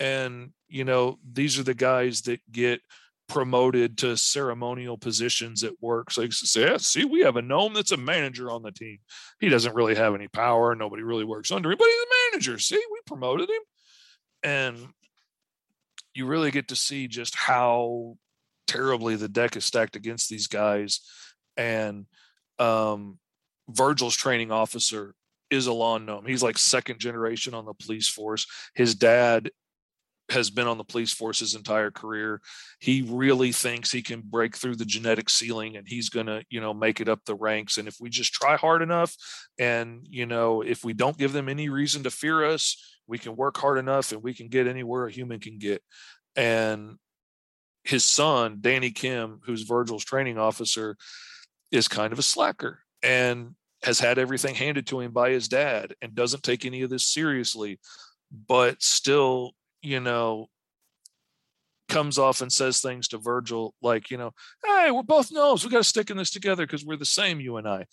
And, you know, these are the guys that get promoted to ceremonial positions at work. So say, yeah, see, we have a gnome that's a manager on the team. He doesn't really have any power. Nobody really works under him, but he's a manager. See, we promoted him. And you really get to see just how terribly the deck is stacked against these guys. And um, Virgil's training officer is a lawn gnome. He's like second generation on the police force. His dad has been on the police force his entire career. He really thinks he can break through the genetic ceiling and he's going to, you know, make it up the ranks. And if we just try hard enough and, you know, if we don't give them any reason to fear us, we can work hard enough and we can get anywhere a human can get. And his son, Danny Kim, who's Virgil's training officer, is kind of a slacker and has had everything handed to him by his dad and doesn't take any of this seriously but still you know, comes off and says things to Virgil like, you know, hey, we're both gnomes. We got to stick in this together because we're the same, you and I.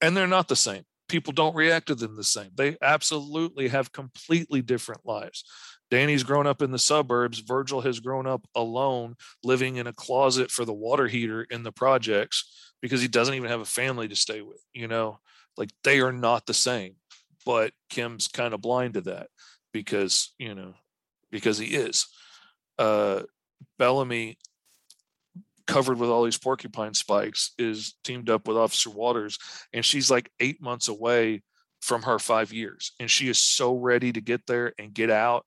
And they're not the same. People don't react to them the same. They absolutely have completely different lives. Danny's grown up in the suburbs. Virgil has grown up alone, living in a closet for the water heater in the projects because he doesn't even have a family to stay with. You know, like they are not the same. But Kim's kind of blind to that because, you know, because he is. Uh, Bellamy, covered with all these porcupine spikes, is teamed up with Officer Waters, and she's like eight months away from her five years, and she is so ready to get there and get out.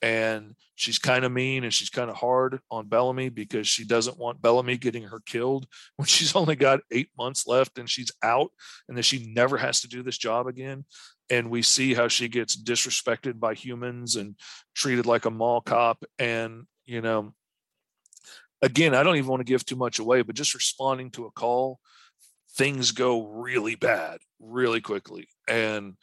And she's kind of mean and she's kind of hard on Bellamy because she doesn't want Bellamy getting her killed when she's only got eight months left and she's out, and then she never has to do this job again and we see how she gets disrespected by humans and treated like a mall cop and you know again i don't even want to give too much away but just responding to a call things go really bad really quickly and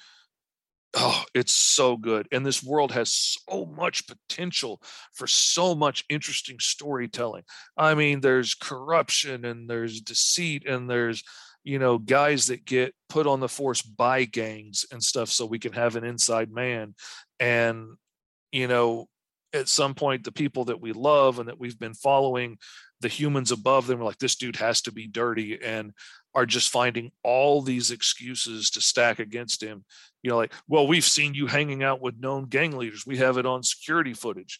oh it's so good. And this world has so much potential for so much interesting storytelling. I mean there's corruption and there's deceit and there's you know, guys that get put on the force by gangs and stuff so we can have an inside man. And, you know, at some point, the people that we love and that we've been following, the humans above them are like, this dude has to be dirty. And are just finding all these excuses to stack against him. You know, like, well, we've seen you hanging out with known gang leaders. We have it on security footage.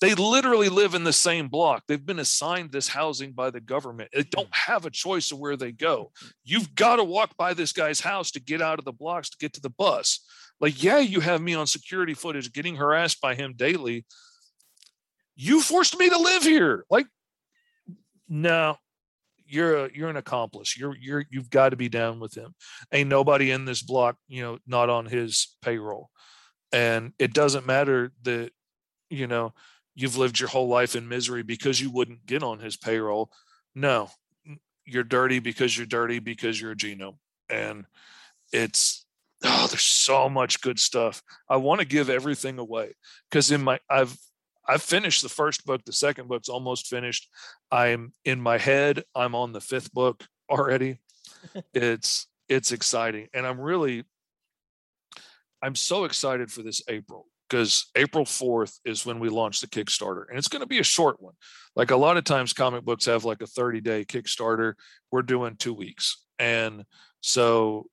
They literally live in the same block. They've been assigned this housing by the government. They don't have a choice of where they go. You've got to walk by this guy's house to get out of the blocks to get to the bus. Like, yeah, you have me on security footage getting harassed by him daily. You forced me to live here. Like, no, you're a, you're an accomplice. You're you're you've got to be down with him. Ain't nobody in this block, you know, not on his payroll. And it doesn't matter that, you know, you've lived your whole life in misery because you wouldn't get on his payroll. No, you're dirty because you're dirty because you're a genome. And it's oh, there's so much good stuff. I want to give everything away because in my I've I've finished the first book. The second book's almost finished. I'm in my head. I'm on the fifth book already. it's it's exciting, and I'm really I'm so excited for this April because April 4th is when we launch the Kickstarter, and it's going to be a short one. Like a lot of times, comic books have like a 30 day Kickstarter. We're doing two weeks, and so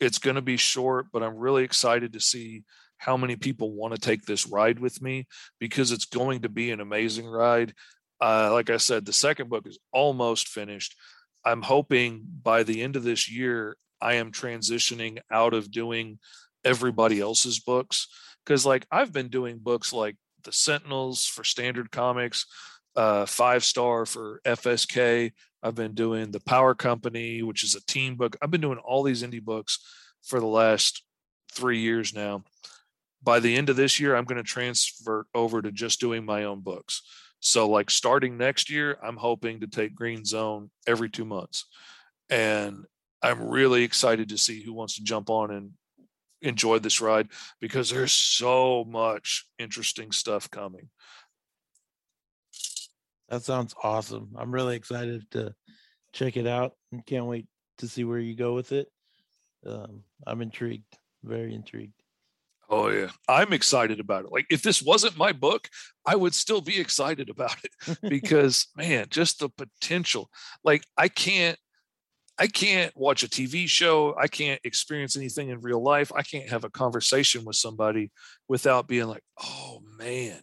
it's going to be short. But I'm really excited to see how many people want to take this ride with me because it's going to be an amazing ride. Uh, like I said, the second book is almost finished. I'm hoping by the end of this year, I am transitioning out of doing everybody else's books. Because, like, I've been doing books like The Sentinels for Standard Comics, uh, Fivestar for FSK. I've been doing The Power Company, which is a team book. I've been doing all these indie books for the last three years now by the end of this year, I'm going to transfer over to just doing my own books. So, like starting next year, I'm hoping to take Green Zone every two months. And I'm really excited to see who wants to jump on and enjoy this ride because there's so much interesting stuff coming. That sounds awesome. I'm really excited to check it out and can't wait to see where you go with it. Um, I'm intrigued, very intrigued. Oh yeah, I'm excited about it. Like if this wasn't my book, I would still be excited about it because man, just the potential. Like I can't I can't watch a TV show, I can't experience anything in real life. I can't have a conversation with somebody without being like, "Oh man,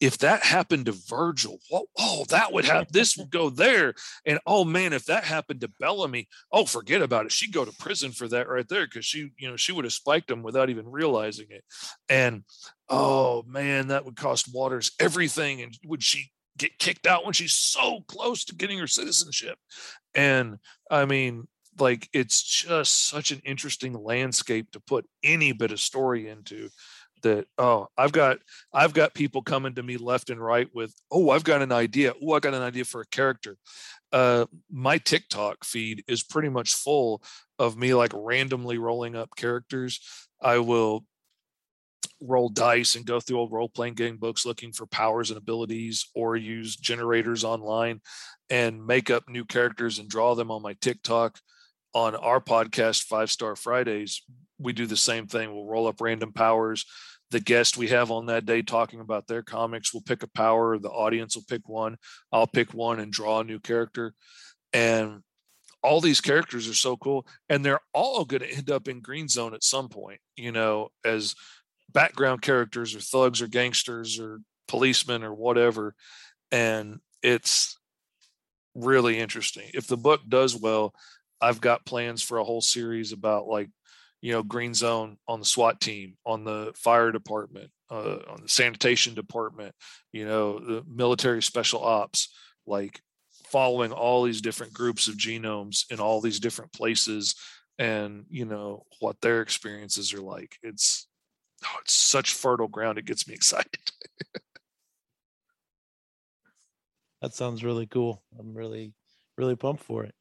if that happened to Virgil, oh, that would have this would go there. And oh man, if that happened to Bellamy, oh, forget about it. She'd go to prison for that right there because she, you know, she would have spiked him without even realizing it. And oh man, that would cost Waters everything. And would she get kicked out when she's so close to getting her citizenship? And I mean, like it's just such an interesting landscape to put any bit of story into that oh i've got i've got people coming to me left and right with oh i've got an idea. Oh i got an idea for a character uh my tiktok feed is pretty much full of me like randomly rolling up characters. I will roll dice and go through old role playing game books looking for powers and abilities or use generators online and make up new characters and draw them on my tiktok on our podcast five star fridays we do the same thing. We'll roll up random powers. The guest we have on that day talking about their comics will pick a power the audience will pick one. I'll pick one and draw a new character. And all these characters are so cool and they're all going to end up in green zone at some point you know as background characters or thugs or gangsters or policemen or whatever. And it's really interesting. If the book does well i've got plans for a whole series about like you know green zone on the SWAT team, on the fire department, uh, on the sanitation department, you know the military special ops, like following all these different groups of genomes in all these different places and you know what their experiences are like. It's oh, it's such fertile ground it gets me excited. That sounds really cool. I'm really really pumped for it.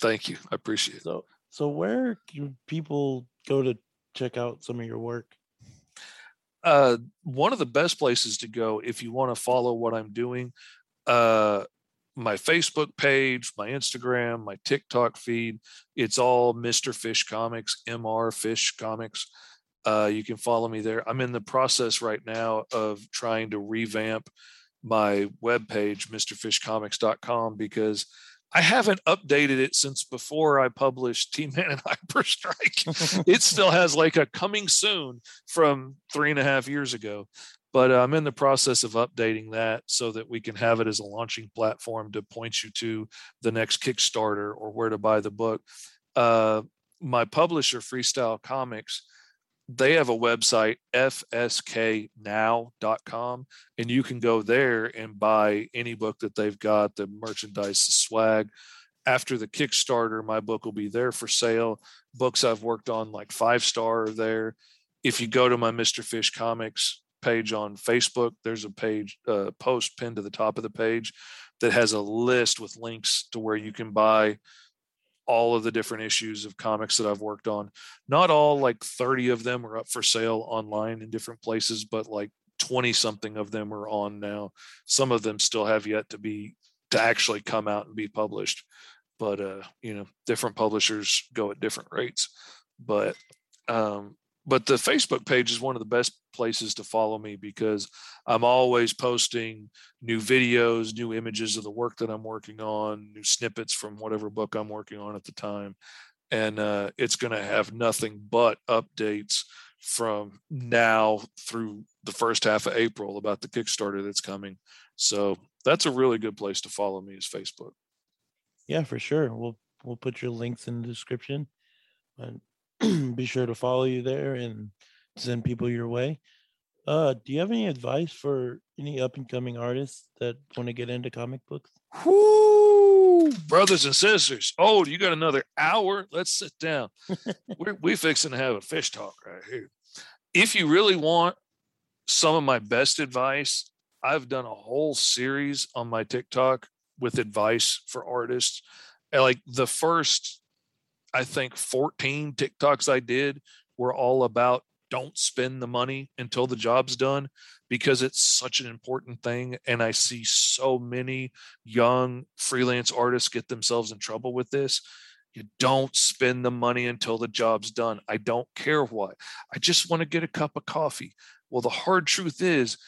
Thank you. I appreciate it. So so where can people go to check out some of your work? Uh, one of the best places to go if you want to follow what I'm doing. Uh, my Facebook page, my Instagram, my TikTok feed. It's all Mr. Fish Comics, MR Fish Comics. Uh, you can follow me there. I'm in the process right now of trying to revamp my webpage, MrFishComics.com, because I haven't updated it since before I published Team Man and Hyperstrike. It still has like a coming soon from three and a half years ago. But uh, I'm in the process of updating that so that we can have it as a launching platform to point you to the next Kickstarter or where to buy the book. Uh, my publisher, Freestyle Comics, they have a website fsknow.com and you can go there and buy any book that they've got the merchandise the swag. After the kickstarter my book will be there for sale. Books i've worked on like Fivestar are there. If you go to my mr fish comics page on facebook there's a page uh, post pinned to the top of the page that has a list with links to where you can buy all of the different issues of comics that I've worked on. Not all like 30 of them are up for sale online in different places, but like 20 something of them are on now. Some of them still have yet to be to actually come out and be published. But uh, you know, different publishers go at different rates. But um but the Facebook page is one of the best places to follow me because I'm always posting new videos, new images of the work that I'm working on, new snippets from whatever book I'm working on at the time. And uh, it's going to have nothing but updates from now through the first half of April about the Kickstarter that's coming. So that's a really good place to follow me is Facebook. Yeah, for sure. We'll we'll put your links in the description. be sure to follow you there and send people your way. Uh, do you have any advice for any up and coming artists that want to get into comic books? Whoo, brothers and sisters. Oh, you got another hour? Let's sit down. we're we fixing to have a fish talk right here. If you really want some of my best advice, I've done a whole series on my TikTok with advice for artists. Like the first I think 14 TikToks I did were all about don't spend the money until the job's done because it's such an important thing. And I see so many young freelance artists get themselves in trouble with this. You don't spend the money until the job's done. I don't care what. I just want to get a cup of coffee. Well, the hard truth is,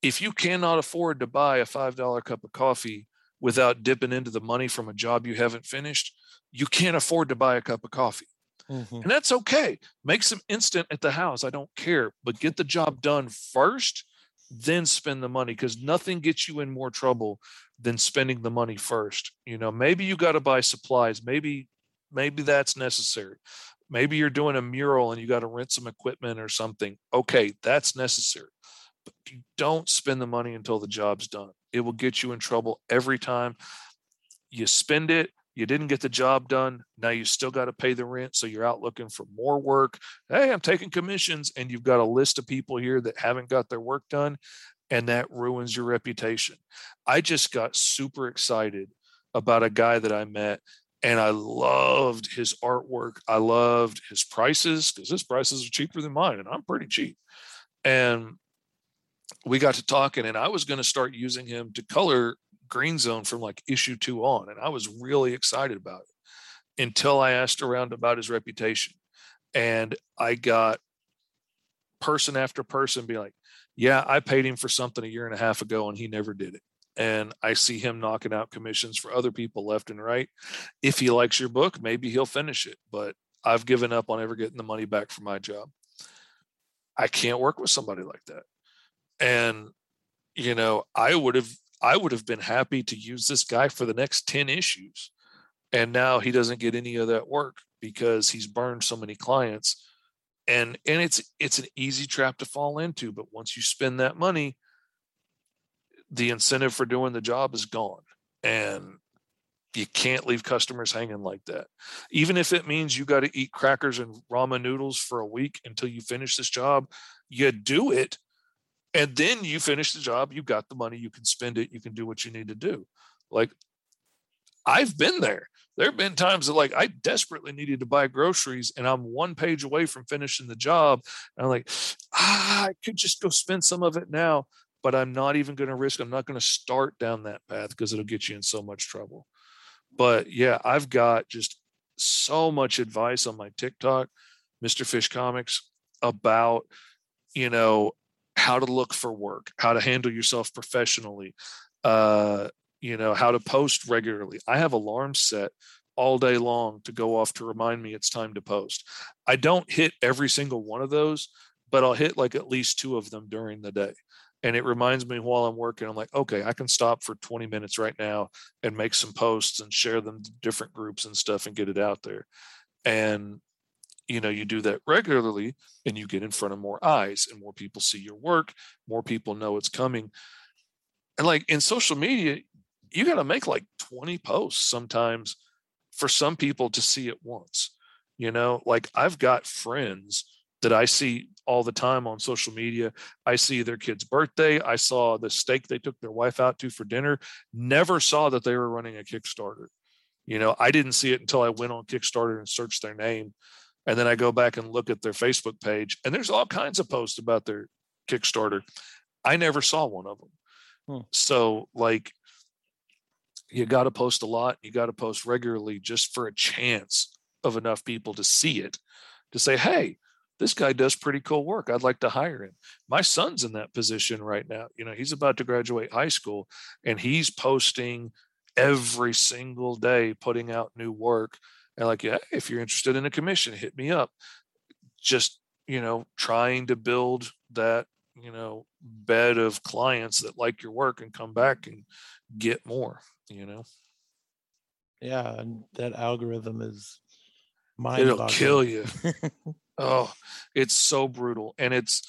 if you cannot afford to buy a $5 cup of coffee without dipping into the money from a job you haven't finished, you can't afford to buy a cup of coffee. Mm-hmm. And that's okay. Make some instant at the house. I don't care, but get the job done first, then spend the money because nothing gets you in more trouble than spending the money first. You know, maybe you got to buy supplies. Maybe, maybe that's necessary. Maybe you're doing a mural and you got to rent some equipment or something. Okay, that's necessary. But you don't spend the money until the job's done. It will get you in trouble every time. You spend it, you didn't get the job done. Now you still got to pay the rent. So you're out looking for more work. Hey, I'm taking commissions. And you've got a list of people here that haven't got their work done. And that ruins your reputation. I just got super excited about a guy that I met and I loved his artwork. I loved his prices because his prices are cheaper than mine, and I'm pretty cheap. And we got to talking, and I was going to start using him to color Green Zone from like issue two on, and I was really excited about it until I asked around about his reputation, and I got person after person be like, "Yeah, I paid him for something a year and a half ago, and he never did it." And I see him knocking out commissions for other people left and right. If he likes your book, maybe he'll finish it. But I've given up on ever getting the money back for my job. I can't work with somebody like that. And you know, I would have I would have been happy to use this guy for the next 10 issues. And now he doesn't get any of that work because he's burned so many clients. And and it's it's an easy trap to fall into, but once you spend that money, the incentive for doing the job is gone. And you can't leave customers hanging like that. Even if it means you got to eat crackers and ramen noodles for a week until you finish this job, you do it and then you finish the job you got the money you can spend it you can do what you need to do like i've been there there have been times that like i desperately needed to buy groceries and i'm one page away from finishing the job and i'm like ah, i could just go spend some of it now but I'm not even going to risk. I'm not going to start down that path because it'll get you in so much trouble. But yeah, I've got just so much advice on my TikTok, Mr. Fish Comics, about, you know, how to look for work, how to handle yourself professionally, uh, you know, how to post regularly. I have alarms set all day long to go off to remind me it's time to post. I don't hit every single one of those, but I'll hit like at least two of them during the day. And it reminds me while I'm working, I'm like, okay, I can stop for 20 minutes right now and make some posts and share them to different groups and stuff and get it out there. And you know you do that regularly and you get in front of more eyes and more people see your work more people know it's coming and like in social media you got to make like 20 posts sometimes for some people to see it once you know like i've got friends that I see all the time on social media. I see their kid's birthday. I saw the steak they took their wife out to for dinner. Never saw that they were running a Kickstarter. You know, I didn't see it until I went on Kickstarter and searched their name. And then I go back and look at their Facebook page, and there's all kinds of posts about their Kickstarter. I never saw one of them. Hmm. So, like, you got to post a lot. You got to post regularly just for a chance of enough people to see it to say, hey, this guy does pretty cool work. I'd like to hire him. My son's in that position right now. You know, he's about to graduate high school and he's posting every single day, putting out new work. And like, yeah, if you're interested in a commission, hit me up. Just, you know, trying to build that, you know, bed of clients that like your work and come back and get more, you know. Yeah, and that algorithm is mind It'll kill you. oh, it's so brutal. And it's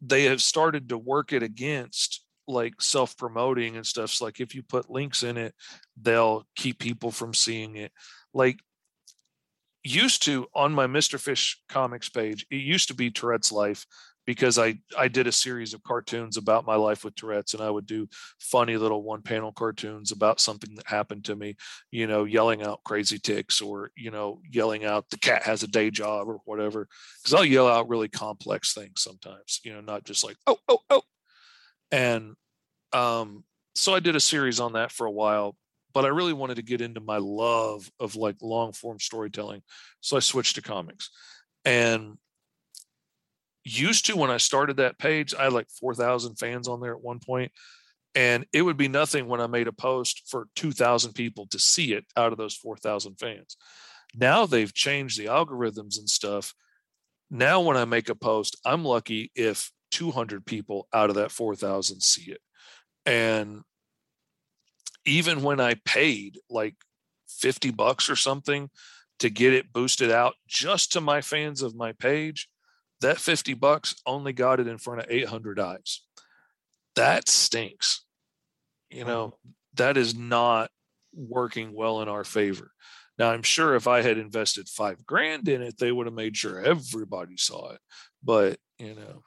they have started to work it against like self-promoting and stuff. So like if you put links in it, they'll keep people from seeing it. Like used to on my Mr. Fish comics page, it used to be Tourette's life because I I did a series of cartoons about my life with Tourette's and I would do funny little one panel cartoons about something that happened to me, you know, yelling out crazy ticks or, you know, yelling out the cat has a day job or whatever. Cuz I'll yell out really complex things sometimes, you know, not just like oh oh oh. And um so I did a series on that for a while, but I really wanted to get into my love of like long form storytelling. So I switched to comics. And used to when I started that page, I had like 4,000 fans on there at one point, and it would be nothing when I made a post for 2,000 people to see it out of those 4,000 fans. Now they've changed the algorithms and stuff. Now, when I make a post, I'm lucky if 200 people out of that 4,000 see it. And even when I paid like 50 bucks or something to get it boosted out just to my fans of my page, that 50 bucks only got it in front of 800 eyes. That stinks. You know, mm-hmm. that is not working well in our favor. Now, I'm sure if I had invested five grand in it, they would have made sure everybody saw it. But, you know,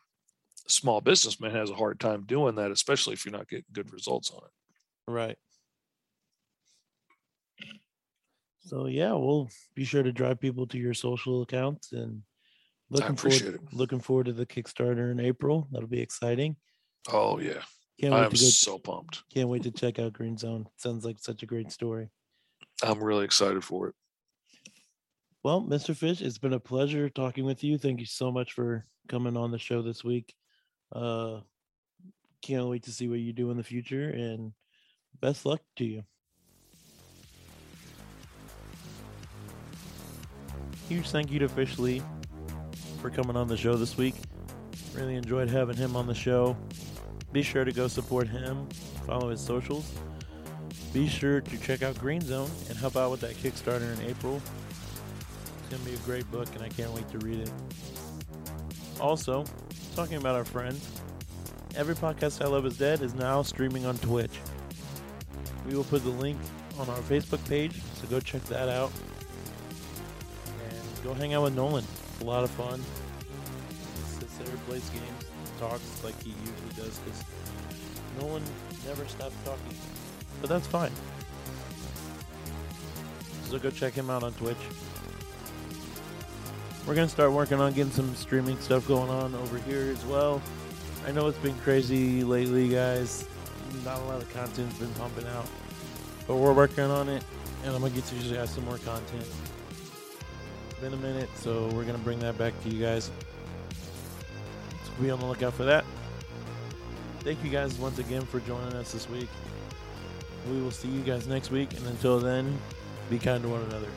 small businessman has a hard time doing that, especially if you're not getting good results on it. Right. So yeah, we'll be sure to drive people to your social accounts and Looking forward, it. looking forward to the Kickstarter in April. That'll be exciting. Oh yeah, can't wait I'm to go, so pumped. Can't wait to check out Green Zone. Sounds like such a great story. I'm really excited for it. Well, Mr. Fish, it's been a pleasure talking with you. Thank you so much for coming on the show this week. Uh, can't wait to see what you do in the future, and best luck to you. Huge thank you to Fish Lee for coming on the show this week. Really enjoyed having him on the show. Be sure to go support him, follow his socials. Be sure to check out Green Zone and help out with that Kickstarter in April. It's going to be a great book, and I can't wait to read it. Also, talking about our friends, Every Podcast I Love Is Dead is now streaming on Twitch. We will put the link on our Facebook page, so go check that out. Go hang out with Nolan a lot of fun. Sits there, plays games, talks like he usually does because no one never stops talking. But that's fine. So go check him out on Twitch. We're gonna start working on getting some streaming stuff going on over here as well. I know it's been crazy lately, guys. Not a lot of content's been pumping out, but we're working on it, and I'm gonna get to you guys some more content. Been a minute, so we're gonna bring that back to you guys. So be on the lookout for that. Thank you guys once again for joining us this week. We will see you guys next week, and until then, be kind to one another.